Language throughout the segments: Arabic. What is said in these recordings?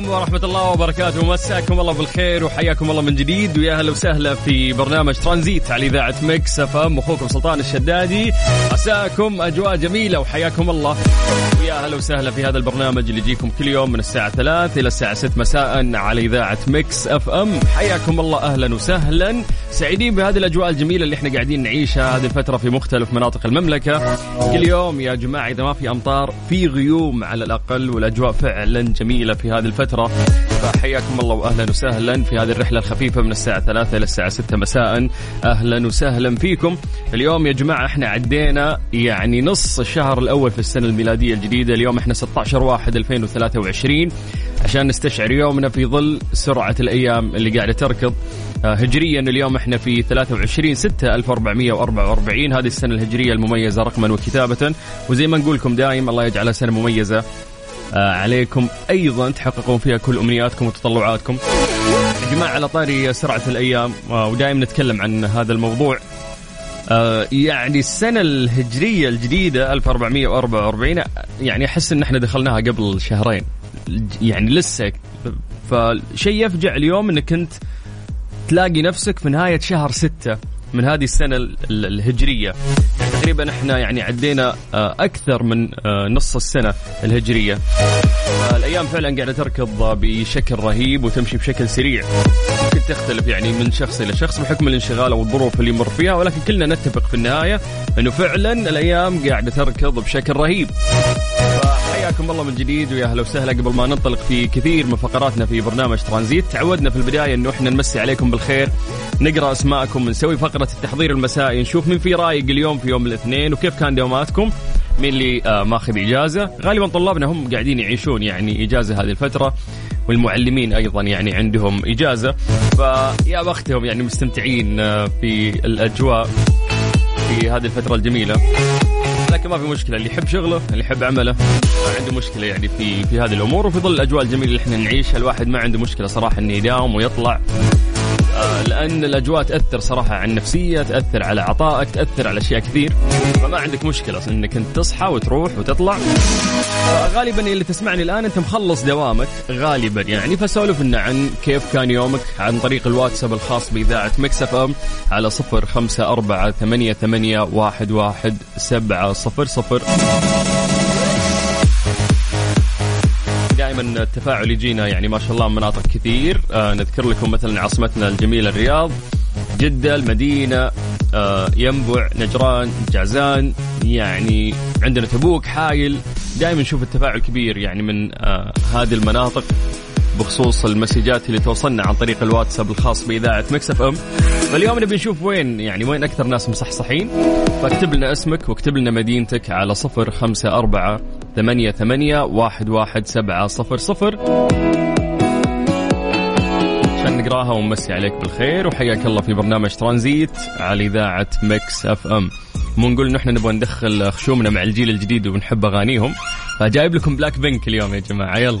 عليكم ورحمة الله وبركاته. مساكم الله بالخير وحياكم الله من جديد. ويا أهلا وسهلا في برنامج ترانزيت على إذاعة Mix FM. أخوكم سلطان الشدادي. مساكم أجواء جميلة وحياكم الله. ويا أهلا وسهلا في هذا البرنامج اللي يجيكم كل يوم من الساعة 3 إلى الساعة 6 مساء على إذاعة Mix FM. حياكم الله أهلا وسهلا. سعيدين بهذه الأجواء الجميلة اللي إحنا قاعدين نعيشها هذه الفترة في مختلف مناطق المملكة. كل يوم يا جماعة إذا ما في أمطار في غيوم على الأقل والأجواء فعلا جميلة في هذه الفترة. فحياكم الله وأهلا وسهلا في هذه الرحلة الخفيفة من الساعة 3 إلى الساعة 6 مساء. أهلا وسهلا فيكم. اليوم يا جماعة إحنا عدينا يعني نص الشهر الأول في السنة الميلادية الجديدة. اليوم إحنا 16 واحد 2023 عشان نستشعر يومنا في ظل سرعة الأيام اللي قاعدة تركض. آه، هجريا اليوم إحنا في 23 6 1444 هذه السنة الهجرية المميزة رقما وكتابة. وزي ما نقول لكم دائم الله يجعلها سنة مميزة. عليكم أيضا تحققون فيها كل أمنياتكم وتطلعاتكم. يا جماعة على طاري سرعة الأيام آه، ودائما نتكلم عن هذا الموضوع. آه، يعني السنة الهجرية الجديدة 1444 يعني أحس إن إحنا دخلناها قبل شهرين. يعني لسه فشيء يفجع اليوم إنك انت تلاقي نفسك في نهاية شهر ستة من هذه السنة ال- ال- الهجرية. تقريبا إحنا يعني عدينا آه، أكثر من آه، نص السنة الهجرية. الأيام فعلا قاعدة تركض بشكل رهيب وتمشي بشكل سريع. ممكن تختلف يعني من شخص إلى شخص بحكم الانشغال أو الظروف اللي يمر فيها ولكن كلنا نتفق في النهاية إنه فعلا الأيام قاعدة تركض بشكل رهيب. فحياكم الله من جديد ويا أهلا وسهلا. قبل ما ننطلق في كثير من فقراتنا في برنامج ترانزيت تعودنا في البداية إنه إحنا نمسي عليكم بالخير نقرأ أسماءكم نسوي فقرة التحضير المسائي نشوف مين في رايق اليوم في يوم الاثنين وكيف كان دواماتكم مين اللي آه ماخذ إجازة. غالبا طلابنا هم قاعدين يعيشون يعني إجازة هذه الفترة والمعلمين أيضا يعني عندهم إجازة. فيا بختهم يعني مستمتعين آه، في الأجواء في هذه الفترة الجميلة. ما في مشكلة اللي يحب شغله اللي يحب عمله ما عنده مشكلة يعني في في هذه الأمور. وفي ظل الأجواء الجميلة اللي إحنا نعيشها الواحد ما عنده مشكلة صراحة إنه يداوم ويطلع. لأن الأجواء تأثر صراحة على النفسية تأثر على عطائك تأثر على أشياء كثير. فما عندك مشكلة إنك أنت تصحى وتروح وتطلع. غالبا اللي تسمعني الآن أنت مخلص دوامك غالبا يعني. فسولف لنا عن كيف كان يومك عن طريق الواتساب الخاص بإذاعة Mix FM على صفر خمسة أربعة ثمانية ثمانية واحد واحد سبعة صفر صفر. دائما التفاعل يجينا يعني ما شاء الله من مناطق كثير. آه نذكر لكم مثلا عاصمتنا الجميلة الرياض جدة المدينة آه ينبع نجران جازان يعني عندنا تبوك حايل. دائما نشوف التفاعل كبير يعني من آه هذه المناطق. بخصوص المسجات اللي توصلنا عن طريق الواتساب الخاص بإذاعة Mix FM. فاليوم نبي نشوف وين يعني وين أكثر ناس مصحصحين. فاكتب لنا اسمك واكتب لنا مدينتك على صفر خمسة أربعة ثمانية ثمانية واحد واحد سبعة صفر صفر. عشان نقراها ونمسي عليك بالخير وحياك الله في برنامج ترانزيت على إذاعة Mix FM. مو نقول إحنا نبغى ندخل خشومنا مع الجيل الجديد ونحب أغانيهم. فجايب لكم بلاك بينك اليوم يا جماعة يلا.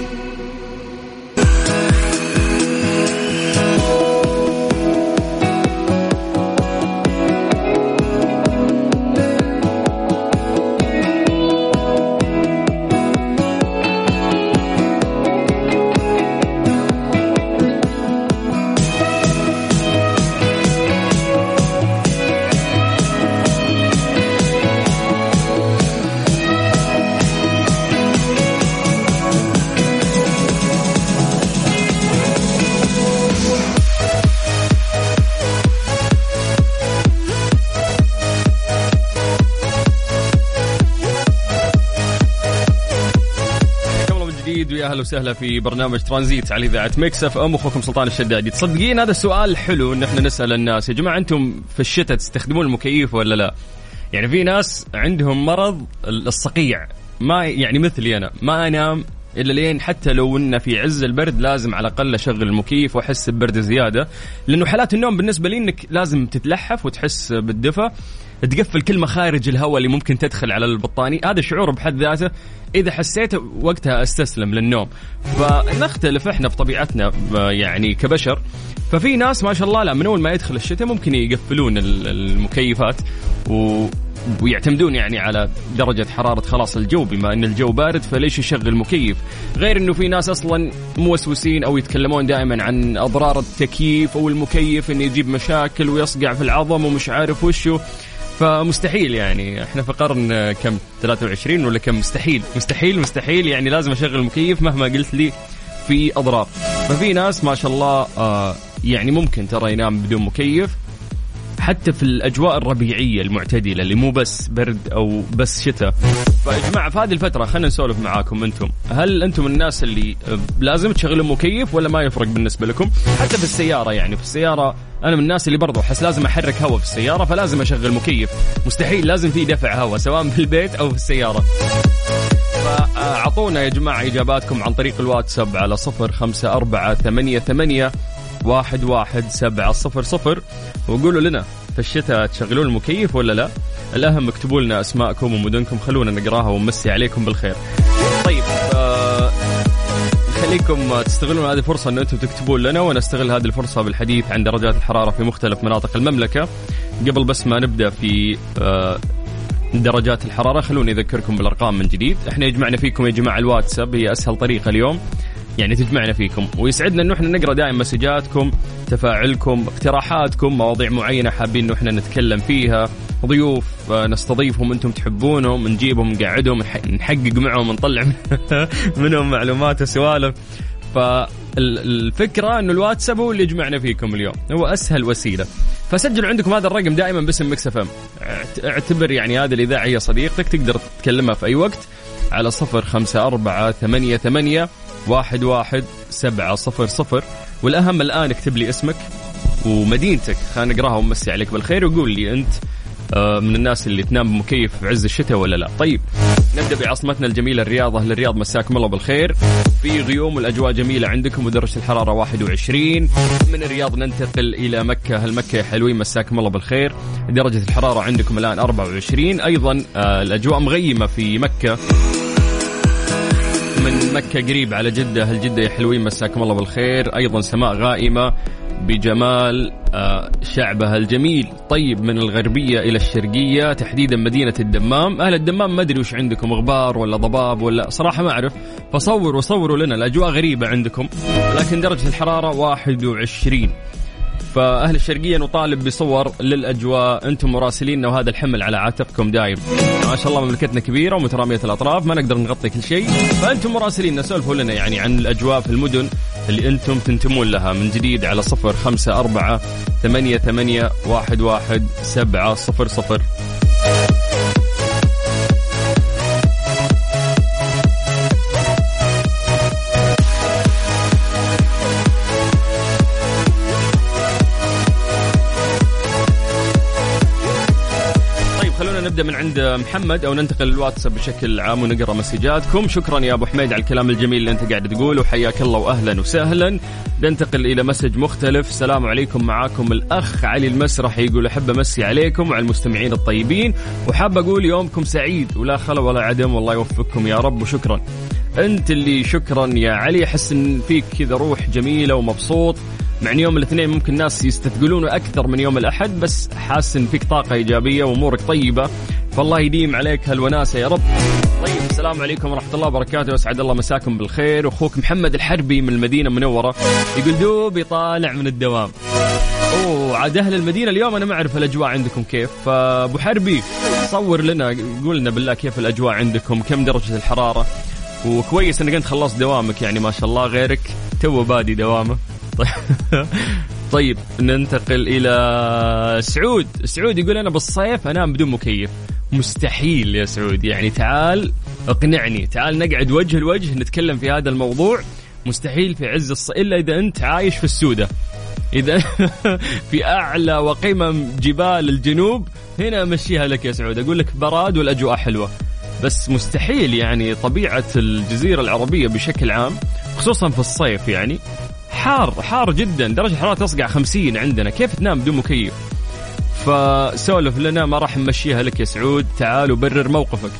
أهلا وسهلا في برنامج ترانزيت على إذاعة Mix FM. أخوكم سلطان الشدادي. تصدقين هذا السؤال حلو إن إحنا نسأل الناس. يا جماعة أنتم في الشتاء تستخدمون المكيف ولا لا؟ يعني في ناس عندهم مرض الصقيع. ما يعني مثلي أنا ما أنام إلا لين حتى لو إنه في عز البرد لازم على الأقل أشغل المكيف وأحس ببرد زيادة. لأنه حلاة النوم بالنسبة لي إنك لازم تتلحف وتحس بالدفى تقفل كل مخارج الهواء اللي ممكن تدخل على البطانية. هذا شعور بحد ذاته. إذا حسيت وقتها أستسلم للنوم. فنختلف إحنا في طبيعتنا يعني كبشر. ففي ناس ما شاء الله لا من أول ما يدخل الشتاء ممكن يقفلون المكيفات و ويعتمدون يعني على درجة حرارة خلاص الجو. بما أن الجو بارد فليش يشغل مكيف غير أنه في ناس أصلا موسوسين أو يتكلمون دائما عن أضرار التكييف أو المكيف أنه يجيب مشاكل ويصقع في العظم ومش عارف وشو. فمستحيل يعني. إحنا في قرن كم؟ 23 ولا كم؟ مستحيل. مستحيل مستحيل. يعني لازم أشغل المكيف مهما قلت لي في أضرار. ففي ناس ما شاء الله آه يعني ممكن ترى ينام بدون مكيف. حتى في الأجواء الربيعية المعتدلة اللي مو بس برد أو بس شتاء. فيا جماعة في هذه الفترة خلينا نسولف معاكم أنتم. هل أنتم الناس اللي لازم تشغلون مكيف ولا ما يفرق بالنسبة لكم؟ حتى في السيارة يعني في السيارة أنا من الناس اللي برضو أحس لازم أحرك هواء في السيارة فلازم أشغل مكيف مستحيل لازم في دفع هواء سواء في البيت أو في السيارة. فأعطونا يا جماعة إجاباتكم عن طريق الواتساب على صفر خمسة أربعة ثمانية ثمانية واحد واحد سبعة صفر صفر وقولوا لنا في الشتاء تشغلون المكيف ولا لا؟ الأهم اكتبوا لنا أسماءكم ومدنكم خلونا نقراها ونمسي عليكم بالخير. طيب آه خليكم تستغلون هذه الفرصة أن أنتم تكتبون لنا ونستغل هذه الفرصة بالحديث عن درجات الحرارة في مختلف مناطق المملكة. قبل بس ما نبدأ في آه درجات الحرارة خلوني أذكركم بالأرقام من جديد. إحنا يجمعنا فيكم يا جماعة الواتساب هي أسهل طريقة اليوم. يعني تجمعنا فيكم. ويسعدنا إنه إحنا نقرأ دائما مسجاتكم تفاعلكم اقتراحاتكم مواضيع معينة حابين إنه إحنا نتكلم فيها ضيوف آه، نستضيفهم أنتم تحبونهم نجيبهم نقعدهم نحقق معهم نطلع منهم معلومات وسوالف. فالفكرة إنه الواتساب هو اللي يجمعنا فيكم اليوم هو أسهل وسيلة. فسجلوا عندكم هذا الرقم دائما باسم Mix FM. اعتبر يعني هذه الإذاعة هي صديقتك تقدر تكلمها في أي وقت على صفر خمسة أربعة ثمانية ثمانية واحد واحد سبعة صفر صفر. والأهم الآن اكتب لي اسمك ومدينتك. خلينا نقراها ونمسي عليك بالخير وقول لي أنت آه، من الناس اللي تنام بمكيف في عز الشتاء ولا لا. طيب نبدأ بعاصمتنا الجميلة الرياض أهل الرياض مساكم الله بالخير. في غيوم والأجواء جميلة عندكم ودرجة الحرارة 21 من الرياض ننتقل إلى مكة. أهل مكة حلوين مساكم الله بالخير. درجة الحرارة عندكم الآن 24 أيضا آه، الأجواء مغيمة في مكة. من مكة قريب على جدة. هل جدة يا حلوين مساكم الله بالخير. أيضا سماء غائمة بجمال آه، شعبها الجميل. طيب من الغربية إلى الشرقية تحديدا مدينة الدمام. أهل الدمام ما أدري وش عندكم غبار ولا ضباب ولا صراحة ما أعرف. فصوروا صوروا لنا. الأجواء غريبة عندكم لكن درجة الحرارة 21 فأهل الشرقية نطالب بصور للأجواء. أنتم مراسليننا وهذا الحمل على عاتقكم دايم. ما شاء الله مملكتنا كبيرة ومترامية الأطراف ما نقدر نغطي كل شيء. فأنتم مراسليننا سولفوا لنا يعني عن الأجواء في المدن اللي أنتم تنتمون لها. من جديد على صفر خمسة أربعة ثمانية ثمانية واحد واحد سبعة صفر صفر. نبدأ من عند محمد أو ننتقل للواتساب بشكل عام ونقرأ مسجاتكم. شكرا يا أبو حميد على الكلام الجميل اللي أنت قاعد تقوله وحياك الله واهلا وسهلا. ننتقل إلى مسج مختلف. السلام عليكم معاكم الأخ علي المسرح يقول أحب أمسي عليكم وعلى المستمعين الطيبين. وحاب أقول يومكم سعيد ولا خلا ولا عدم والله يوفقكم يا رب وشكرا. أنت اللي شكرا يا علي أحس إن فيك كذا روح جميلة ومبسوط. مع يوم الاثنين ممكن ناس يستثقلونه أكثر من يوم الأحد بس حاسس إن فيك طاقة إيجابية وأمورك طيبة فالله يديم عليك هالوناسة يا رب. طيب السلام عليكم ورحمة الله وبركاته وأسعد الله مساكم بالخير. واخوك محمد الحربي من المدينة المنورة يقول دوب طالع من الدوام. أوه عاد أهل المدينة اليوم أنا ما أعرف الأجواء عندكم كيف. فابو حربي صور لنا قول لنا بالله كيف الأجواء عندكم كم درجة الحرارة؟ وكويس إنك أنت خلصت دوامك يعني ما شاء الله غيرك تو بادي دوامه. طيب. طيب ننتقل إلى سعود. سعود يقول أنا بالصيف أنام بدون مكيف. مستحيل يا سعود. يعني تعال اقنعني. تعال نقعد وجه لوجه نتكلم في هذا الموضوع. مستحيل في عز الص... إلا إذا أنت عايش في السودة. إذا في أعلى وقمم جبال الجنوب هنا أمشيها لك يا سعود. أقول لك براد والأجواء حلوة. بس مستحيل يعني طبيعة الجزيرة العربية بشكل عام خصوصا في الصيف يعني حار حار جدا. درجة الحرارة تصقع 50 عندنا. كيف تنام بدون مكيف؟ فسولف لنا ما راح نمشيها لك يا سعود. تعال وبرر موقفك.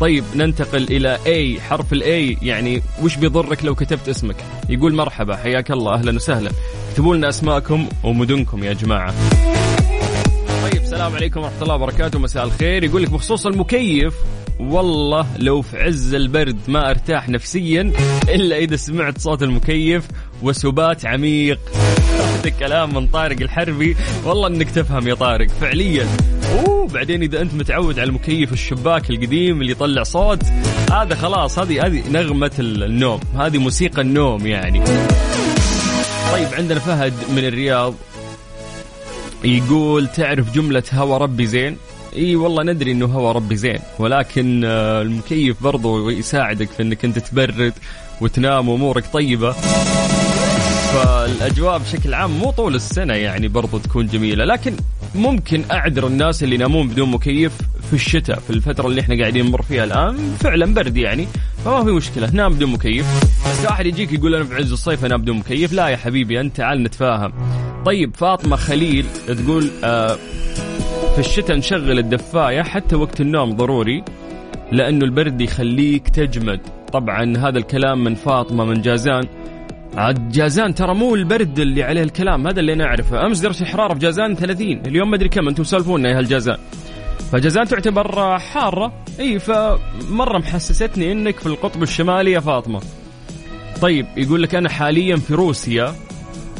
طيب ننتقل إلى اي حرف الاي يعني وش بيضرك لو كتبت اسمك؟ يقول مرحبا حياك الله أهلا وسهلا. اكتبوا لنا أسماءكم ومدنكم يا جماعة. طيب السلام عليكم ورحمة الله وبركاته. مساء الخير. يقول لك بخصوص المكيف والله لو في عز البرد ما أرتاح نفسيا إلا إذا سمعت صوت المكيف وسبات عميق. كلام من طارق الحربي. والله إنك تفهم يا طارق فعليا. أوه بعدين إذا أنت متعود على المكيف الشباك القديم اللي يطلع صوت هذا خلاص هذه هذه نغمة النوم هذه موسيقى النوم يعني. طيب عندنا فهد من الرياض يقول تعرف جملة هوى ربي زين؟ إي والله ندري إنه هوى ربي زين ولكن آه، المكيف برضو يساعدك في إنك أنت تبرد وتنام وأمورك طيبة. فالأجواء بشكل عام مو طول السنة يعني برضو تكون جميلة لكن ممكن أعذر الناس اللي ينامون بدون مكيف في الشتاء في الفترة اللي إحنا قاعدين نمر فيها الآن فعلا برد يعني فما في مشكلة نام بدون مكيف. بس واحد يجيك يقول أنا في عز الصيف أنام بدون مكيف لا يا حبيبي أنت تعال نتفاهم. طيب فاطمة خليل تقول آه في الشتاء نشغل الدفاية حتى وقت النوم ضروري لأنه البرد يخليك تجمد. طبعا هذا الكلام من فاطمة من جازان. عاد جازان ترى مو البرد اللي عليه الكلام هذا اللي نعرفه أمس درجه الحراره في جازان 30 اليوم ما أدري كم أنتم سولفونا يا هالجازان فجازان تعتبر حارة. إي فمرة محسستني إنك في القطب الشمالي يا فاطمة. طيب يقول لك أنا حاليا في روسيا.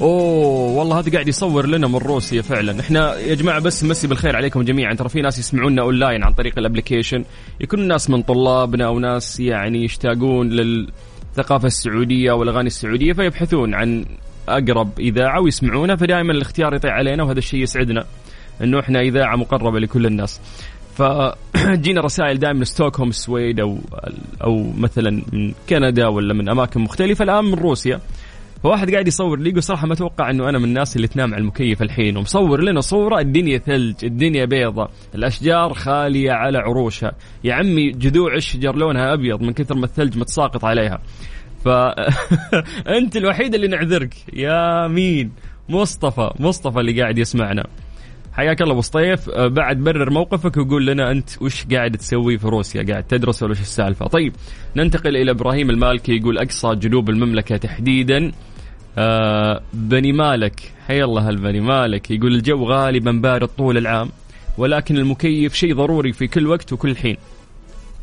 أوه والله هذا قاعد يصور لنا من روسيا فعلا. إحنا يا جماعة بس مسي بالخير عليكم جميعا. ترى في ناس يسمعونا أونلاين عن طريق ال application. يكونوا ناس من طلابنا أو ناس يعني يشتاقون للثقافة السعودية والأغاني السعودية فيبحثون عن أقرب إذاعة ويسمعونها فدائما الاختيار يطيح علينا وهذا الشيء يسعدنا إنه إحنا إذاعة مقربة لكل الناس. فجينا رسائل دائما من ستوكهولم السويد أو أو مثلا من كندا ولا من أماكن مختلفة. الآن من روسيا. فواحد قاعد يصور لي يقول صراحة ما أتوقع إنه أنا من الناس اللي تنام على المكيف الحين ومصور لنا صورة الدنيا ثلج الدنيا بيضة الأشجار خالية على عروشها. يا عمي جذوع الشجر لونها أبيض من كثر ما الثلج متساقط عليها. فانت الوحيد اللي نعذرك. يا مين؟ مصطفى مصطفى اللي قاعد يسمعنا. حياك الله أبو سطيف. أه، بعد برر موقفك وقول لنا أنت وش قاعد تسوي في روسيا؟ قاعد تدرس ولا وش السالفة؟ طيب ننتقل إلى إبراهيم المالكي يقول أقصى جنوب المملكة تحديدا. آه بني مالك حي الله البني مالك. يقول الجو غالبا بارد طول العام ولكن المكيف شيء ضروري في كل وقت وكل حين.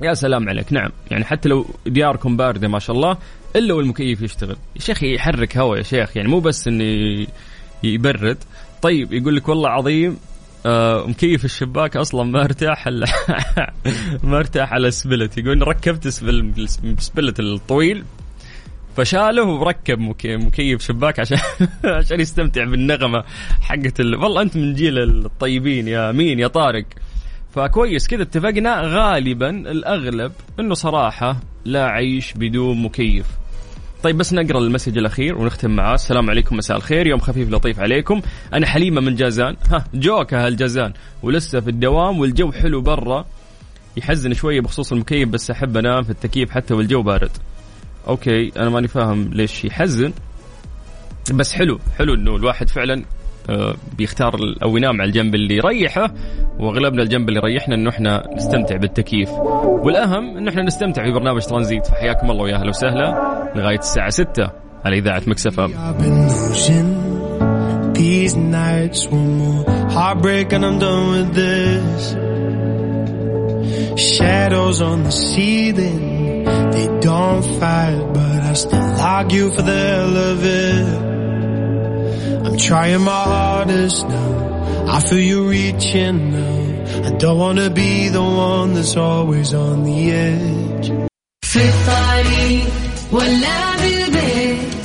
يا سلام عليك. نعم يعني حتى لو دياركم باردة ما شاء الله إلا والمكيف يشتغل. يا شيخ يحرك هواء يا شيخ يعني مو بس إنه يبرد. طيب يقول لك والله عظيم آه مكيف الشباك أصلا ما ارتاح ما ارتاح على السبلت يقول ركبت سبلت الطويل فشاله وركب مكيف شباك عشان عشان يستمتع بالنغمة حقت ال... والله أنت من جيل الطيبين يا مين يا طارق. فكويس كذا اتفقنا غالبا الأغلب إنه صراحة لا عيش بدون مكيف. طيب بس نقرأ ال message الأخير ونختم معاه السلام عليكم مساء الخير. يوم خفيف لطيف عليكم. أنا حليمة من جازان. ها جوكا هالجازان ولسه في الدوام والجو حلو برا. يحزن شوية بخصوص المكيف بس أحب أنام في التكييف حتى والجو بارد. okay أنا ماني فاهم ليش يحزن. بس حلو حلو انه الواحد فعلا بيختار أو ينام على الجنب اللي يريحه وأغلبنا الجنب اللي يريحنا إنه إحنا نستمتع بالتكييف. والأهم انه إحنا نستمتع في برنامج ترانزيت. فحياكم الله ويا أهلا وسهلا لغاية الساعة 6 على إذاعة مكسف Shadows on the ceiling. They don't fight but I still argue for the hell of it. I'm trying my hardest now. I feel you reaching now. I don't wanna be the one that's always on the edge. Fifth party, will love you, babe.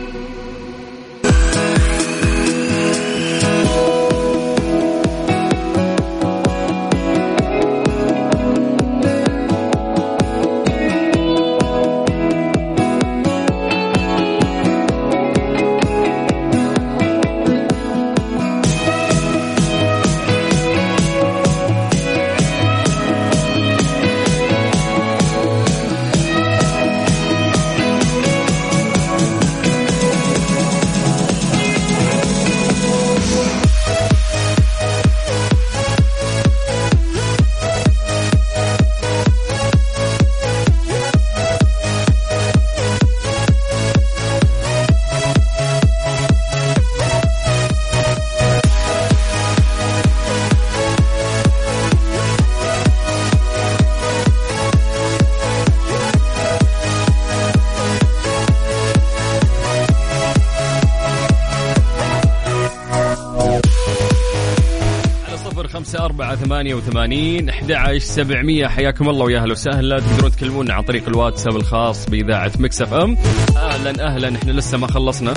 أربعة ثمانية وثمانين أحد سبعمية. حياكم الله ويا أهلا وسهلا. تقدرون تكلمونا عن طريق الواتساب الخاص بإذاعة Mix FM. أهلا أهلا. إحنا لسه ما خلصنا.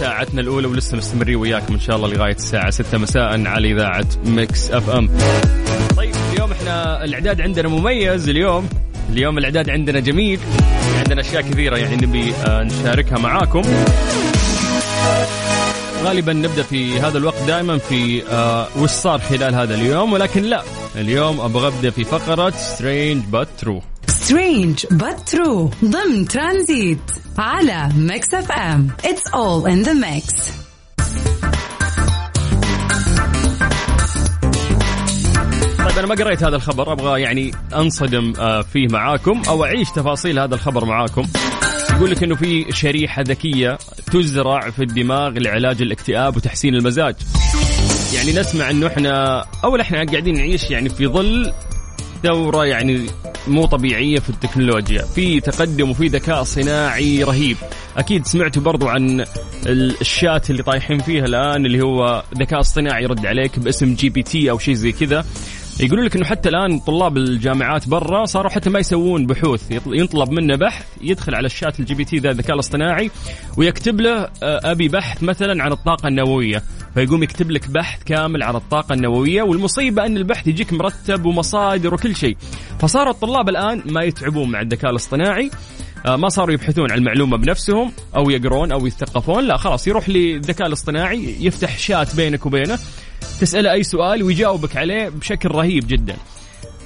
ساعتنا الأولى ولسه مستمرين وياكم إن شاء الله لغاية الساعة 6 مساء على إذاعة Mix FM. طيب اليوم إحنا الإعداد عندنا مميز اليوم. اليوم الإعداد عندنا جميل. عندنا أشياء كثيرة يعني نبي آه، نشاركها معاكم. غالبا نبدأ في هذا الوقت دائما في آه وش صار خلال هذا اليوم؟ ولكن لا اليوم أبغى أبدأ في فقرة strange but true strange but true ضمن ترانزيت على Mix FM it's all in the mix طيب أنا ما قريت هذا الخبر أبغى يعني أنصدم آه فيه معاكم أو أعيش تفاصيل هذا الخبر معاكم. يقول لك إنه في شريحة ذكية تزرع في الدماغ لعلاج الاكتئاب وتحسين المزاج. يعني نسمع إنه إحنا اول إحنا قاعدين نعيش يعني في ظل ثورة يعني مو طبيعية في التكنولوجيا. في تقدم وفي ذكاء صناعي رهيب. أكيد سمعتوا برضو عن ال- الشات اللي طايحين فيها الآن اللي هو ذكاء اصطناعي يرد عليك باسم GPT أو شيء زي كذا. يقولوا لك إنه حتى الآن طلاب الجامعات برا صاروا حتى ما يسوون بحوث. ينطلب منه بحث يدخل على ال chat ال GPT ذا الذكاء الاصطناعي ويكتب له آه، أبي بحث مثلا عن الطاقة النووية. فيقوم يكتب لك بحث كامل عن الطاقة النووية والمصيبة أن البحث يجيك مرتب ومصادر وكل شيء. فصاروا الطلاب الآن ما يتعبون مع الذكاء الاصطناعي آه، ما صاروا يبحثون عن المعلومة بنفسهم أو يقرون أو يتثقفون لا خلاص يروح للذكاء الاصطناعي يفتح شات بينك وبينه. تساله أي سؤال ويجاوبك عليه بشكل رهيب جدا.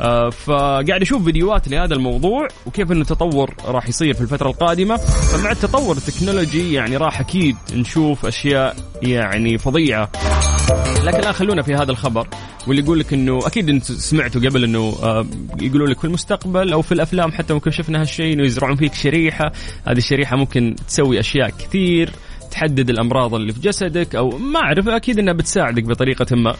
آه، فقاعد أشوف فيديوهات لهذا الموضوع وكيف إنه تطور راح يصير في الفترة القادمة. فمع التطور التكنولوجي يعني راح أكيد نشوف أشياء يعني فظيعة. لكن الان خلونا في هذا الخبر واللي يقول لك إنه أكيد أنت سمعتوا قبل إنه آه، يقولوا لك في المستقبل أو في الأفلام حتى ممكن شفنا هالشيء إنه يزرعون فيك شريحة. هذه الشريحة ممكن تسوي أشياء كثير تحدد الأمراض اللي في جسدك أو ما أعرف أكيد إنها بتساعدك بطريقة ما.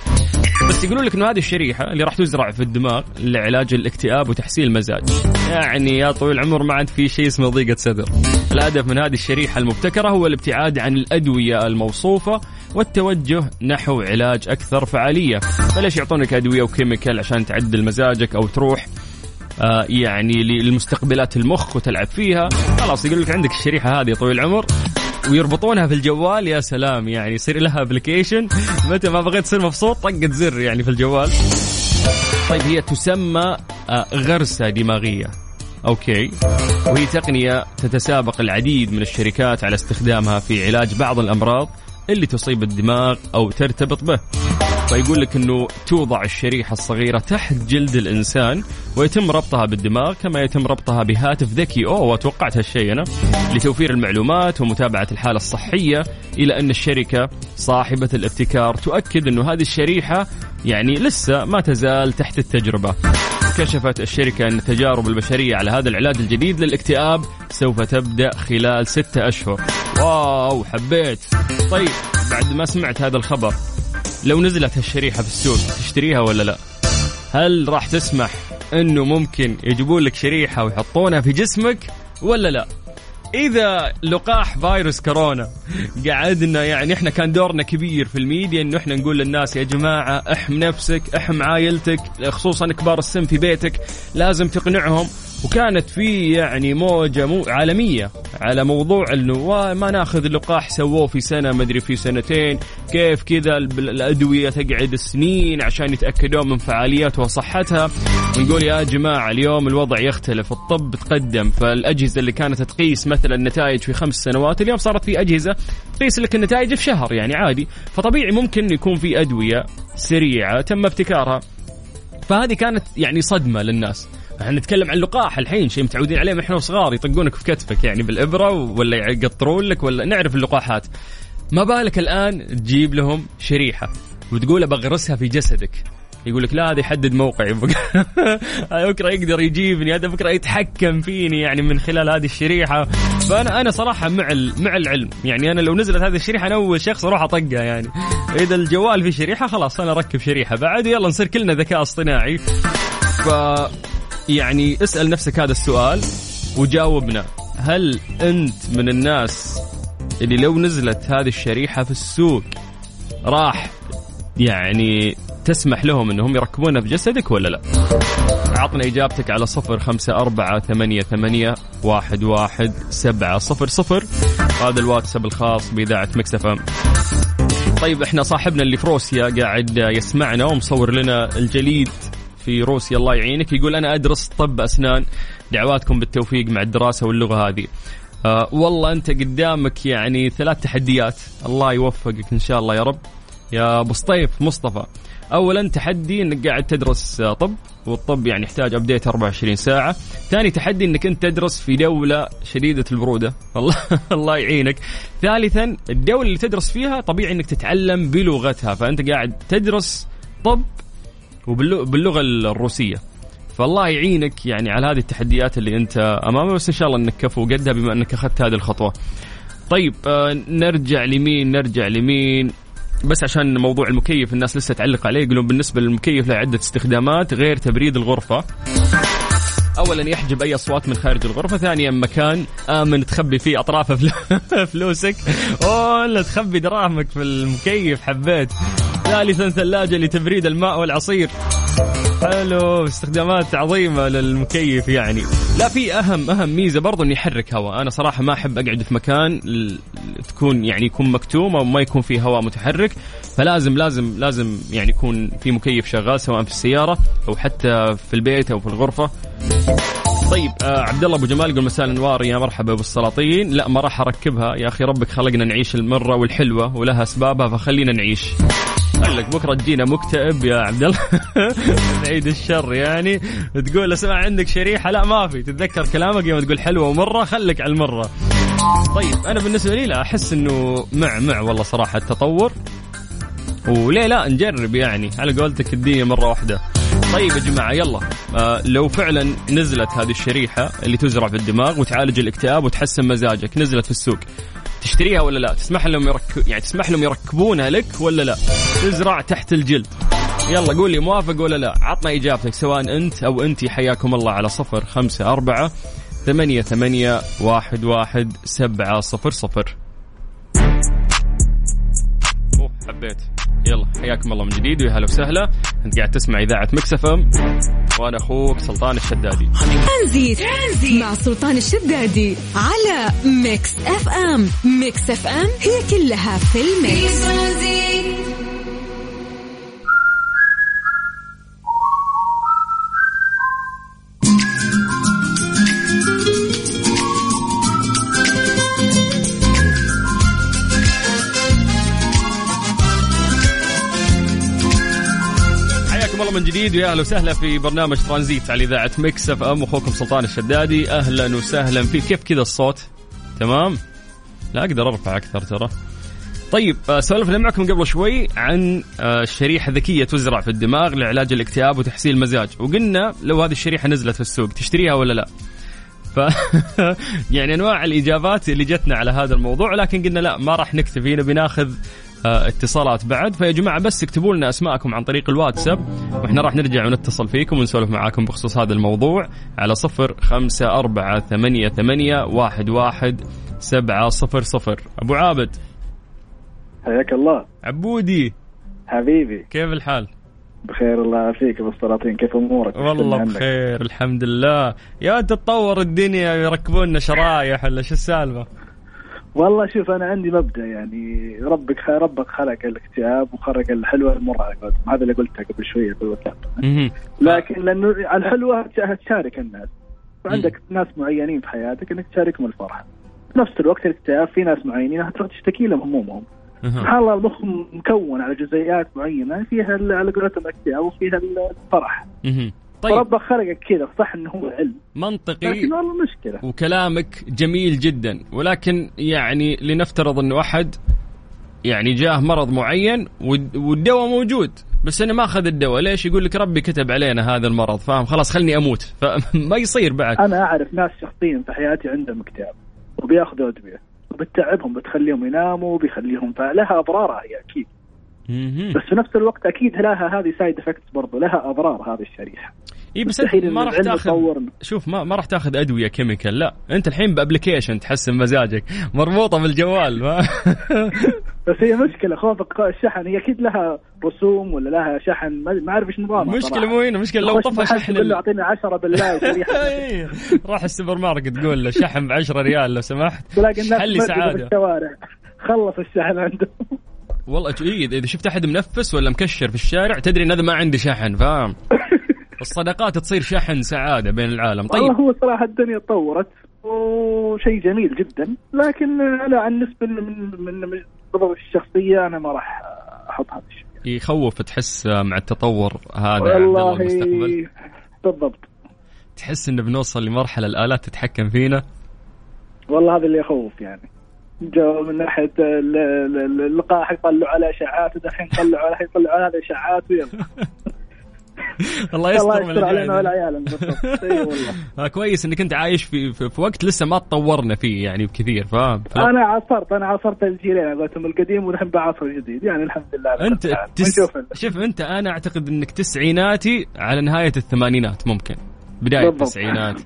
بس يقولوا لك إنه هذه الشريحة اللي راح تزرع في الدماغ لعلاج الاكتئاب وتحسين المزاج. يعني يا طويل العمر ما عاد في شيء اسمه ضيقة صدر. الهدف من هذه الشريحة المبتكرة هو الابتعاد عن الأدوية الموصوفة والتوجه نحو علاج أكثر فعالية. فليش يعطونك أدوية و chemical عشان تعدل مزاجك أو تروح آه يعني للمستقبلات المخ وتلعب فيها؟ خلاص يقول لك عندك الشريحة هذه طويل العمر. ويربطونها في الجوال يا سلام يعني يصير لها application متى ما بغيت تصير مبسوط طقة زر يعني في الجوال. طيب هي تسمى آه، غرسة دماغية. أوكي. وهي تقنية تتسابق العديد من الشركات على استخدامها في علاج بعض الأمراض اللي تصيب الدماغ أو ترتبط به. فيقول لك إنه توضع الشريحة الصغيرة تحت جلد الإنسان ويتم ربطها بالدماغ كما يتم ربطها بهاتف ذكي. أوه توقعت هالشيء أنا. لتوفير المعلومات ومتابعة الحالة الصحية إلى أن الشركة صاحبة الابتكار تؤكد إنه هذه الشريحة يعني لسه ما تزال تحت التجربة. كشفت الشركة أن التجارب البشرية على هذا العلاج الجديد للاكتئاب سوف تبدأ خلال ستة أشهر. واو حبيت. طيب بعد ما سمعت هذا الخبر لو نزلت هالشريحة في السوق تشتريها ولا لا؟ هل راح تسمح أنه ممكن يجيبون لك شريحة ويحطونها في جسمك ولا لا؟ إذا لقاح فيروس كورونا قعدنا يعني إحنا كان دورنا كبير في الميديا إنه إحنا نقول للناس يا جماعة احم نفسك احم عائلتك خصوصا كبار السن في بيتك لازم تقنعهم وكانت في يعني موجة مو عالمية على موضوع إنه ما ناخذ اللقاح سووه في سنة ما أدري في سنتين كيف كذا الأدوية تقعد سنين عشان يتأكدون من فعاليتها وصحتها. ونقول يا جماعة اليوم الوضع يختلف الطب تقدم فالأجهزة اللي كانت تقيس مثلا النتائج في خمس سنوات اليوم صارت في أجهزة تقيس لك النتائج في شهر يعني عادي. فطبيعي ممكن يكون في أدوية سريعة تم ابتكارها. فهذه كانت يعني صدمة للناس. إحنا نتكلم عن اللقاح الحين شيء متعودين عليه من إحنا صغار يطقونك في كتفك يعني بالإبرة ولا يقطرون لك ولا نعرف اللقاحات. ما بالك الآن تجيب لهم شريحة وتقول بغرسها في جسدك؟ يقول لك لا هذا يحدد موقعي بكرة يقدر يجيبني هذا بكرة يتحكم فيني يعني من خلال هذه الشريحة. فأنا أنا صراحة مع مع العلم يعني أنا لو نزلت هذه الشريحة أنا أول شخص أروح أطقها يعني. إذا الجوال في شريحة خلاص أنا أركب شريحة. بعد يلا نصير كلنا ذكاء اصطناعي. ف يعني اسأل نفسك هذا السؤال وجاوبنا. هل أنت من الناس اللي لو نزلت هذه الشريحة في السوق راح يعني تسمح لهم إنهم يركبونها في جسدك ولا لا؟ عطنا إجابتك على صفر خمسة أربعة ثمانية ثمانية واحد واحد سبعة صفر صفر. هذا الواتساب الخاص بإذاعة مكسفة طيب إحنا صاحبنا اللي في روسيا قاعد يسمعنا ومصور لنا الجليد. في روسيا الله يعينك يقول أنا أدرس طب أسنان دعواتكم بالتوفيق مع الدراسة واللغة هذه. آه والله أنت قدامك يعني ثلاث تحديات الله يوفقك إن شاء الله يا رب. يا أبو سطيف مصطفى اولا تحدي إنك قاعد تدرس آه، طب والطب يعني يحتاج ابديت 24 ساعة. ثاني تحدي إنك أنت تدرس في دولة شديدة البرودة الله الله يعينك. ثالثا الدولة اللي تدرس فيها طبيعي إنك تتعلم بلغتها فأنت قاعد تدرس طب وباللغه الروسية. فالله يعينك يعني على هذه التحديات اللي أنت امامها بس إن شاء الله إنك كفو قدها بما إنك أخذت هذه الخطوة. طيب آه نرجع لمين؟ نرجع لمين؟ بس عشان موضوع المكيف الناس لسه تعلق عليه يقولون بالنسبة للمكيف له عدة استخدامات غير تبريد الغرفة. اولا يحجب أي أصوات من خارج الغرفة ثانيا مكان آمن تخبي فيه أطراف فلوسك ولا تخبي دراهمك في المكيف حبيت. ثالثا ثلاجة لتبريد الماء والعصير. حلو استخدامات عظيمة للمكيف يعني. لا في أهم أهم ميزة برضو إنه يحرك هواء أنا صراحة ما أحب أقعد في مكان تكون يعني يكون مكتوم أو ما يكون فيه هواء متحرك. فلازم لازم لازم يعني يكون في مكيف شغال سواء في السيارة أو حتى في البيت أو في الغرفة. طيب آه عبد الله أبو جمال يقول مساء الأنوار يا مرحبا بالسلاطين لا ما راح أركبها. يا أخي ربك خلقنا نعيش المرة والحلوة ولها أسبابها فخلينا نعيش. قال لك بكرة تجينا مكتئب يا عبد الله. عيد الشر يعني. تقول اسمع عندك شريحة؟ لا ما في. تتذكر كلامك يوم تقول حلوة ومره خليك على المرة. طيب أنا بالنسبة لي لا أحس إنه مع مع والله صراحة التطور. وليه لا نجرب يعني. على قولتك الدنيا مرة واحدة. طيب يا جماعة يلا. آه لو فعلا نزلت هذه الشريحة اللي تزرع في الدماغ وتعالج الاكتئاب وتحسن مزاجك نزلت في السوق. تشتريها ولا لا؟ تسمح لهم يركب يعني تسمح لهم يركبونها لك ولا لا؟ تزرع تحت الجلد. يلا قول لي موافق ولا لا؟ عطنا إجابتك سواء أنت أو أنت حياكم الله على صفر خمسة أربعة ثمانية ثمانية واحد واحد سبعة صفر صفر. حبيت. يلا حياكم الله من جديد ويا هلا وسهلا. انت قاعد تسمع إذاعة Mix FM. وأنا أخوك سلطان الشدادي. ترانزيت مع سلطان الشدادي على Mix FM. Mix FM هي كلها في ال mix. من جديد. ويا أهلا وسهلا في برنامج ترانزيت على إذاعة Mix FM. أخوكم سلطان الشدادي. أهلا وسهلا. فيك كيف كذا الصوت؟ تمام؟ لا أقدر أرفع أكثر ترى. طيب آه، سولفنا معكم قبل شوي عن آه، الشريحه الذكيه تزرع في الدماغ لعلاج الاكتئاب وتحسين المزاج. وقلنا لو هذه الشريحة نزلت في السوق تشتريها ولا لا؟ ف يعني أنواع الإجابات اللي جتنا على هذا الموضوع لكن قلنا لا ما راح نكتفي نبي ناخذ اتصالات بعد فيا جماعة بس اكتبوا لنا أسماءكم عن طريق الواتساب وإحنا راح نرجع ونتصل فيكم ونسولف معاكم بخصوص هذا الموضوع على صفر خمسة أربعة ثمانية ثمانية واحد واحد سبعة صفر صفر أبو عابد حياك الله عبودي حبيبي كيف الحال؟ بخير الله يعافيك أبو السلاطين كيف أمورك؟ والله. بخير الحمد لله يا تتطور الدنيا يركبون لنا شرايح ولا شو السالفة؟ والله شوف أنا عندي مبدأ يعني ربك ربك خلق الاكتئاب وخلق الحلوه المرة على قولتهم. هذا اللي قلته قبل شوية في الواتساب. لكن لأنه الحلوه تشارك الناس. وعندك ناس معينين في حياتك إنك تشاركهم الفرحه في نفس الوقت الاكتئاب في ناس معينين هتروح تشتكي لهم همومهم. مهم. سبحان الله المخ مكون على جزيئات معينة فيها على قولتهم الاكتئاب وفيها الفرح. طيب. فربك خلقك كذا صح إنه هو علم. منطقي. لكن والله مشكلة. وكلامك جميل جدا. ولكن يعني لنفترض إنه أحد يعني جاه مرض معين والد- والدواء موجود بس أنا ما أخذ الدواء. ليش؟ يقول لك ربي كتب علينا هذا المرض فاهم؟ خلاص خلني أموت. فما يصير بعد. أنا أعرف ناس شخصيا في حياتي عندهم اكتئاب وبيأخذوا أدوية وبتتعبهم بتخليهم يناموا بيخليهم فلها أضرارها هي أكيد. بس في نفس الوقت أكيد لها هذه side effects برضو لها أضرار هذه الشريحة. اي بس أنت ما راح تاخذ. شوف ما ما راح تاخذ أدوية chemical لا. أنت الحين ب application تحسن مزاجك. مربوطة بالجوال ما بس هي مشكلة خوفك الشحن. هي أكيد لها رسوم ولا لها شحن ما أعرف إيش نظامها مشكلة. مو هنا مشكلة لو طفى شحن تقول له ال- أعطيني 10 بالله إيه. راح السوبر ماركت تقول له شحن ب 10 ريال لو سمحت. تلاقي الناس شحن لي مرقدة في سعادة. الشوارع خلص الشحن عنده والله إيه إذا شفت أحد منفس ولا مكشر في الشارع تدري إن هذا ما عنده شحن فاهم الصداقات تصير شحن سعادة بين العالم. والله طيب هو صراحة الدنيا تطورت وشيء جميل جدا لكن أنا عن نسبة من من من نظرتي الشخصية أنا ما راح أحط هذا الشيء. يخوف تحس مع التطور هذا والله المستقبل. بالضبط. تحس انه بنوصل لمرحلة الآلات تتحكم فينا؟ والله هذا اللي يخوف يعني. جو من ناحية ال- ال- ال- اللقاح يطلعوا على اشعاعات ودحين يطلعوا على يطلعوا على هذه اشعاعات ويلا. الله يستر من علينا بالضبط إي والله. آه كويس إنك أنت عايش في, في, في وقت لسه ما تطورنا فيه يعني بكثير فاهم فلا- أنا عاصرت أنا عاصرت الجيلين قلتهم القديم والحين بعصر الجديد يعني الحمد لله على أنت. تس... شوف أنت أنا أعتقد إنك تسعيناتي على نهاية الثمانينات ممكن. بداية. التسعينات.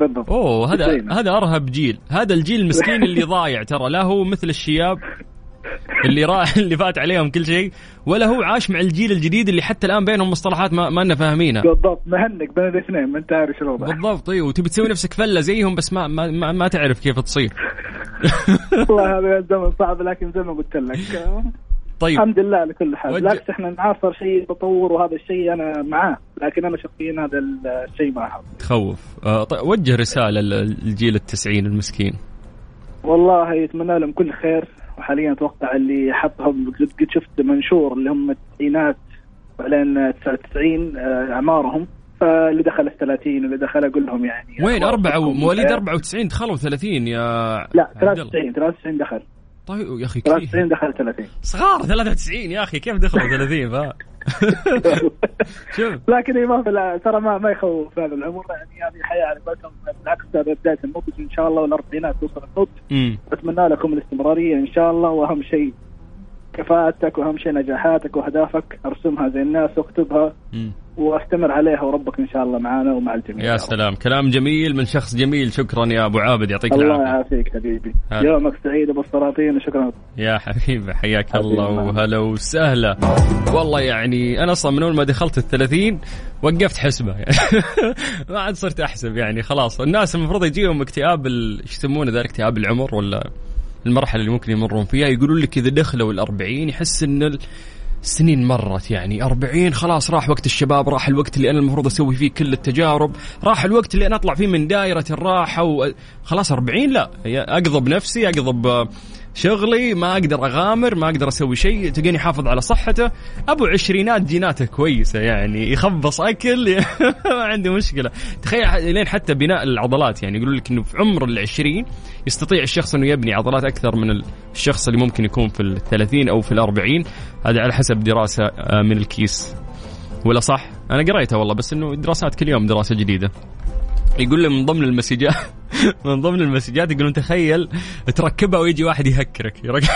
بالضبط. أوه هذا. هذا أرهب جيل. هذا الجيل المسكين اللي ضايع ترى. لا هو مثل الشياب اللي راح اللي فات عليهم كل شيء ولا هو عاش مع الجيل الجديد اللي حتى الآن بينهم مصطلحات ما ما لنا فاهمينها بالضبط. مهنك بين الاثنين ما أنت عارف شو الوضع بالضبط. أيوه وتبي تسوي نفسك فلة زيهم بس ما ما, ما, ما تعرف كيف تصير. والله هذا الزمن صعب لكن زي ما قلت لك. طيب. الحمد لله على كل حال. وجه- بالعكس إحنا نعاصر شيء تطور وهذا الشيء أنا معاه. لكن أنا شخصيا هذا الشيء ما احب تخوف. آه طيب وجه رسالة للجيل التسعين المسكين. والله يتمنى لهم كل خير. وحاليا أتوقع اللي حطهم قد شفت منشور اللي هم التسعينات بعدين 99 آه، أعمارهم. فاللي دخل ال 30 واللي دخل أقول لهم يعني وين؟ أخباركم مواليد بخير؟ 94 دخلوا 30 يا لا عبد الله. 93 93 دخل. طيب يا أخي كيف؟ 93 دخل 30 صغار 93 يا أخي كيف دخلوا 30 فا شوف. لكن ما ترى ما ما يخوف هذا العمر. يعني هذه حياة على قولتهم بالعكس هذا بداية النضج إن شاء الله والاربعينات توصل النضج أتمنى لكم الاستمرارية إن شاء الله وأهم شيء كفاءتك وأهم شيء نجاحاتك وأهدافك. أرسمها زي الناس واكتبها. واستمر عليها وربك إن شاء الله معنا ومع الجميع. يا. سلام. كلام جميل من شخص جميل. شكرا يا أبو عابد. يعطيك الله العافية. يعافيك حبيبي. هلا. يومك سعيد أبو السلاطين. وشكرا يا حبيبي حياك الله. وهلا وسهلا. والله يعني أنا أصلا من أول ما دخلت الثلاثين وقفت حسبة. يعني ما عاد صرت أحسب يعني. خلاص الناس المفروض يجيهم اكتئاب ال- إيش يسمونه ذا؟ اكتئاب العمر ولا المرحلة اللي ممكن يمرون فيها. يقولون لك إذا دخلوا الأربعين يحس إن السنين مرت يعني. أربعين خلاص راح وقت الشباب راح الوقت اللي أنا المفروض أسوي فيه كل التجارب راح الوقت اللي أنا أطلع فيه من دائرة الراحة وخلاص أربعين لا أقضب نفسي أقضب شغلي ما أقدر أغامر ما أقدر أسوي شيء تلقاني حافظ على صحته. أبو عشرينات جيناته كويسة يعني يخبص أكل ما عندي مشكلة. تخيل لين حتى بناء العضلات يعني يقولون لك أنه في عمر العشرين يستطيع الشخص أنه يبني عضلات أكثر من الشخص اللي ممكن يكون في الثلاثين أو في الأربعين. هذا على حسب دراسة آه، من الكيس. ولا صح؟ أنا قريتها والله بس إنه دراسات كل يوم دراسة جديدة. يقول لي من ضمن المسجات من ضمن المسجات يقولون تخيل تركبها ويجي واحد يهكرك.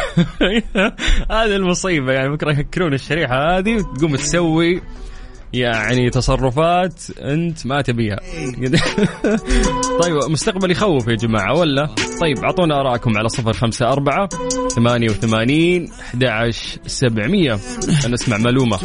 هذه المصيبة يعني بكرة يهكرون الشريحة هذه وتقوم تسوي يعني تصرفات انت ما تبيها. طيب مستقبل يخوف يا جماعة ولا؟ طيب أعطونا ارائكم على صفر خمسة أربعة ثمانية وثمانين أحد عشر سبعمية. نسمع معلومة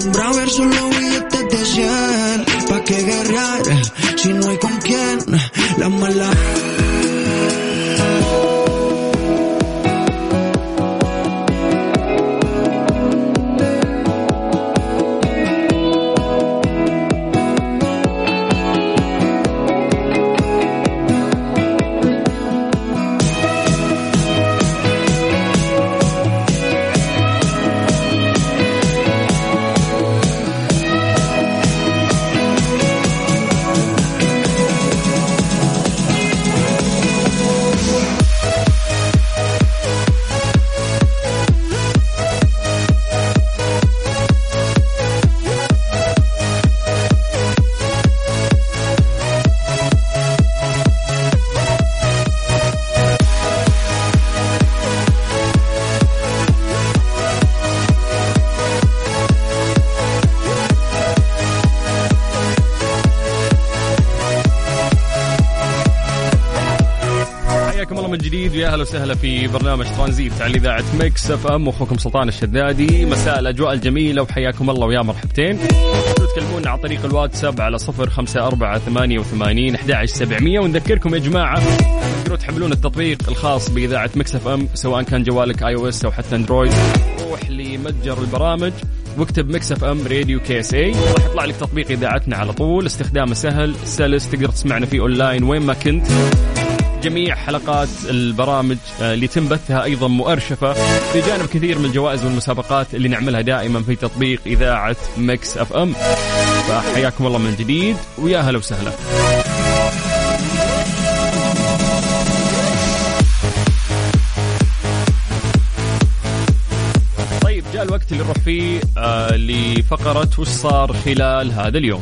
جديد ويا أهلا وسهلا في برنامج ترانزيت على إذاعة Mix FM. أخوكم سلطان الشدادي. مساء الأجواء الجميلة وحياكم الله ويا مرحبتين. تكلمونا عن طريق الواتساب على صفر خمسة أربعة ثمانية وثمانين أحد سبعمية. ونذكركم يا جماعة تقدروا تحملون التطبيق الخاص بإذاعة Mix FM سواء كان جوالك iOS أو حتى Android. روح لمتجر البرامج واكتب Mix FM Radio KSA. راح يطلع لك تطبيق إذاعتنا على طول. استخدامه سهل سلس تقدر تسمعنا فيه أونلاين وين ما كنت. جميع حلقات البرامج آه، اللي تم بثها أيضا مؤرشفة بجانب كثير من الجوائز والمسابقات اللي نعملها دائما في تطبيق إذاعة مكس أف أم. فحياكم الله من جديد ويا هلا وسهلا. طيب جاء الوقت اللي نروح فيه آه لفقرة وش صار خلال هذا اليوم؟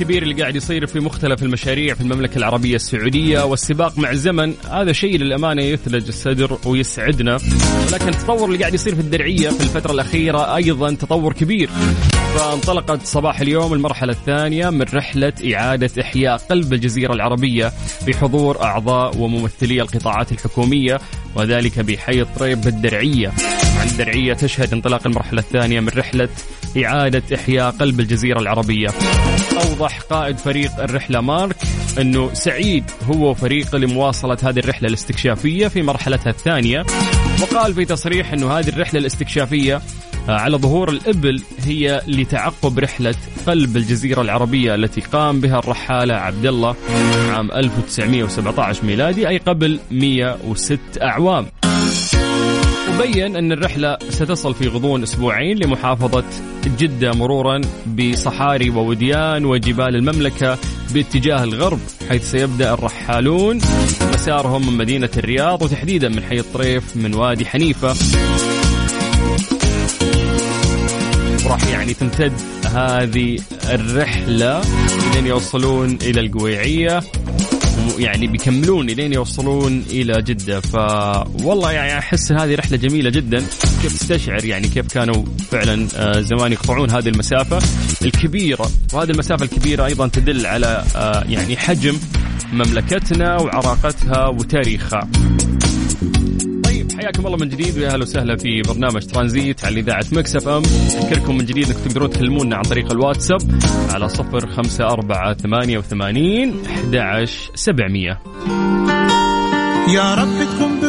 الكبير اللي قاعد يصير في مختلف المشاريع في المملكة العربية السعودية والسباق مع الزمن هذا شيء للأمانة يثلج الصدر ويسعدنا. ولكن التطور اللي قاعد يصير في الدرعية في الفترة الأخيرة أيضا تطور كبير. فانطلقت صباح اليوم المرحلة الثانية من رحلة إعادة إحياء قلب الجزيرة العربية بحضور أعضاء وممثلي القطاعات الحكومية وذلك بحي الطريب بالدرعية عن الدرعية تشهد انطلاق المرحلة الثانية من رحلة إعادة إحياء قلب الجزيرة العربية. أوضح قائد فريق الرحلة مارك أنه سعيد هو وفريقه لمواصلة هذه الرحلة الاستكشافية في مرحلتها الثانية وقال في تصريح أنه هذه الرحلة الاستكشافية آه، على ظهور الإبل هي لتعقب رحلة قلب الجزيرة العربية التي قام بها الرحالة عبد الله عام 1917 ميلادي أي قبل 106 أعوام. وبين أن الرحلة ستصل في غضون أسبوعين لمحافظة جدة مرورا بصحاري ووديان وجبال المملكة باتجاه الغرب حيث سيبدأ الرحالون مسارهم من مدينة الرياض وتحديدا من حي الطريف من وادي حنيفة. وراح يعني تمتد هذه الرحلة لين يوصلون إلى القويعية. يعني بيكملون لين يوصلون إلى جدة. فوالله يعني أحس هذه رحلة جميلة جدا. كيف تستشعر يعني كيف كانوا فعلا آه، زمان يقطعون هذه المسافة الكبيرة. وهذه المسافة الكبيرة أيضا تدل على آه، يعني حجم مملكتنا وعراقتها وتاريخها. حياكم الله من جديد ويا أهلا وسهلا في برنامج ترانزيت على إذاعة Mix FM. اذكركم من جديد إنكم تقدرون تكلمونا عن طريق الواتساب على صفر خمسة أربعة ثمانية وثمانين أحد سبعمية. يا رب تكون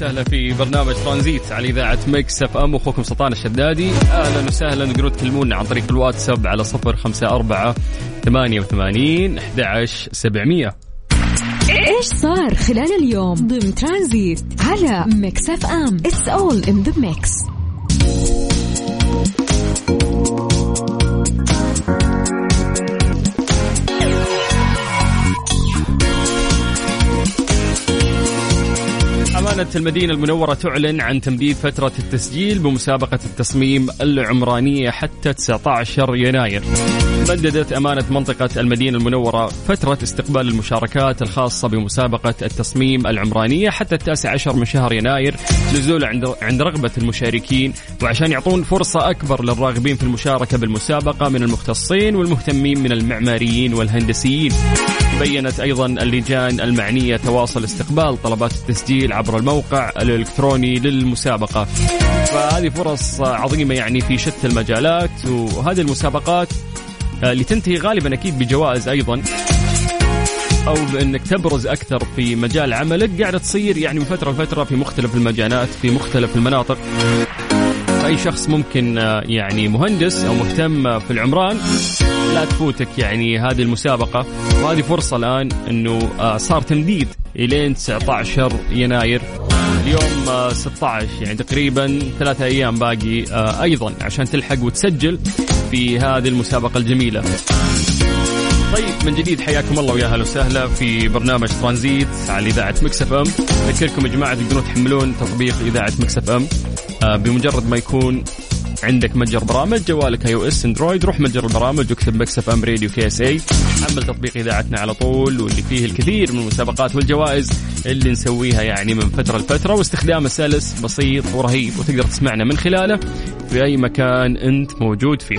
وسهلا في برنامج ترانزيت على إذاعة Mix FM. أخوكم سلطان الشدادي. أهلا وسهلا. تقدرون تكلمونا عن طريق الواتساب على صفر خمسة أربعة ثمانية وثمانين أحد عشر سبعمية. إيش صار خلال اليوم ضمن ترانزيت على Mix FM؟ it's all in the mix أمانة المدينة المنورة تعلن عن تمديد فترة التسجيل بمسابقة التصميم العمرانية حتى 19 يناير. مددت أمانة منطقة المدينة المنورة فترة استقبال المشاركات الخاصة بمسابقة التصميم العمرانية حتى التاسع عشر من شهر يناير نزولا عند عند رغبة المشاركين وعشان يعطون فرصة أكبر للراغبين في المشاركة بالمسابقة من المختصين والمهتمين من المعماريين والهندسيين. بينت أيضا اللجان المعنية تواصل استقبال طلبات التسجيل عبر الموقع الإلكتروني للمسابقة. فهذه فرص عظيمة يعني في شتى المجالات وهذه المسابقات آه، اللي تنتهي غالبا أكيد بجوائز أيضا أو بإنك تبرز أكثر في مجال عملك. قاعدة تصير يعني من فترة لفترة في مختلف المجالات في مختلف المناطق. أي شخص ممكن آه، يعني مهندس أو مهتم في العمران لا تفوتك يعني هذه المسابقة. وهذه فرصة الآن إنه آه، صار تمديد إلين 19 يناير. اليوم آه، 16 يعني تقريبا ثلاثة أيام باقي آه، أيضا عشان تلحق وتسجل في هذه المسابقة الجميلة. طيب من جديد حياكم الله ويا أهلا وسهلا في برنامج ترانزيت على إذاعة Mix FM. أذكركم يا جماعة تقدرون تحملون تطبيق إذاعة Mix FM. آه، بمجرد ما يكون عندك متجر برامج جوالك iOS Android روح متجر البرامج واكتب Mix FM Radio KSA. حمل تطبيق إذاعتنا على طول واللي فيه الكثير من المسابقات والجوائز اللي نسويها يعني من فترة لفترة واستخدامه سلس بسيط ورهيب وتقدر تسمعنا من خلاله في أي مكان أنت موجود فيه.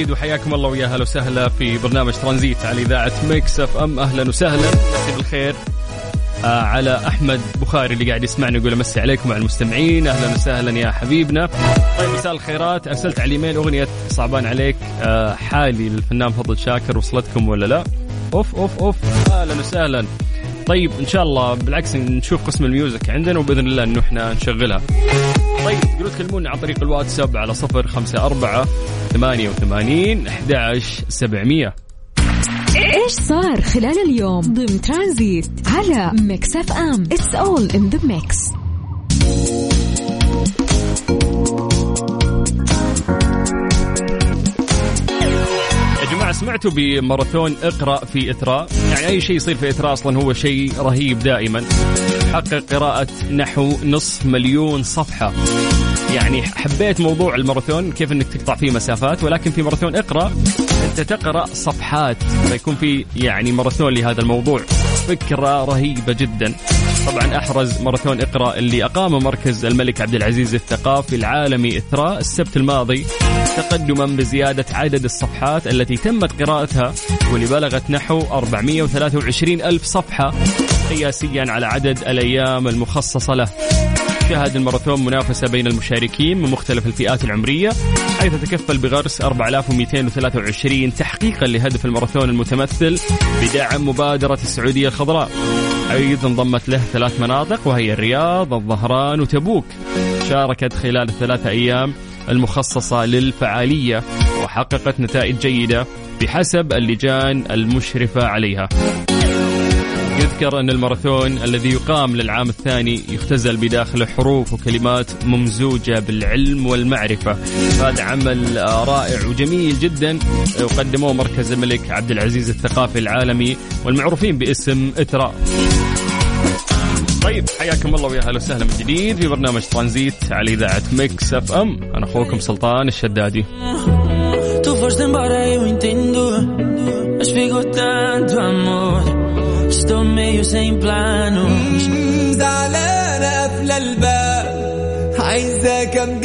جديد وحياكم الله ويا أهلا وسهلا في برنامج ترانزيت على إذاعة Mix FM. أهلا وسهلا. مسي بالخير آه على أحمد بخاري اللي قاعد يسمعنا يقول أمسي عليكم وعلى المستمعين. أهلا وسهلا يا حبيبنا. طيب مساء الخيرات. أرسلت على الإيميل أغنية صعبان عليا. آه حالي للفنان فضل شاكر. وصلتكم ولا لا؟ أوف أوف أوف. أهلا وسهلا. طيب إن شاء الله بالعكس نشوف قسم ال music عندنا وبإذن الله إنه إحنا نشغلها. طيب تقدروا تكلمونا عن طريق الواتساب على صفر خمسة أربعة ثمانية وثمانين أحد سبعمية. إيش صار خلال اليوم ضمن ترانزيت على Mix FM؟ it's all in the mix جماعة سمعتوا بماراثون اقرأ في إثراء؟ يعني أي شيء يصير في إثراء أصلا هو شيء رهيب دائما. حقق قراءة نحو نصف مليون صفحة. يعني حبيت موضوع الماراثون كيف إنك تقطع فيه مسافات ولكن في ماراثون اقرأ أنت تقرأ صفحات. فيكون في يعني ماراثون لهذا الموضوع. فكرة رهيبة جدا. طبعا أحرز ماراثون اقرأ اللي أقامه مركز الملك عبد العزيز الثقافي العالمي إثراء السبت الماضي. تقدما بزيادة عدد الصفحات التي تمت قراءتها واللي بلغت نحو 423 ألف صفحة. قياسيا على عدد الأيام المخصصة له. شهد الماراثون منافسة بين المشاركين من مختلف الفئات العمرية حيث تكفل بغرس 4223 تحقيقا لهدف الماراثون المتمثل بدعم مبادرة السعودية الخضراء. حيث انضمت له ثلاث مناطق وهي الرياض الظهران وتبوك. شاركت خلال الثلاثة أيام المخصصة للفعالية وحققت نتائج جيدة بحسب اللجان المشرفة عليها. يذكر أن الماراثون الذي يقام للعام الثاني يختزل بداخله حروف وكلمات ممزوجة بالعلم والمعرفة هذا عمل رائع وجميل جدا وقدموه مركز الملك عبد العزيز الثقافي العالمي والمعروفين باسم إثراء طيب حياكم الله ويا أهلا وسهلا من جديد في برنامج ترانزيت على إذاعة Mix FM أنا أخوكم سلطان الشدادي Tu foste embora, eu entendo. Mas ficou tanto amor. Estou meio sem planos. زعلانة قافلة الباب عايزة كم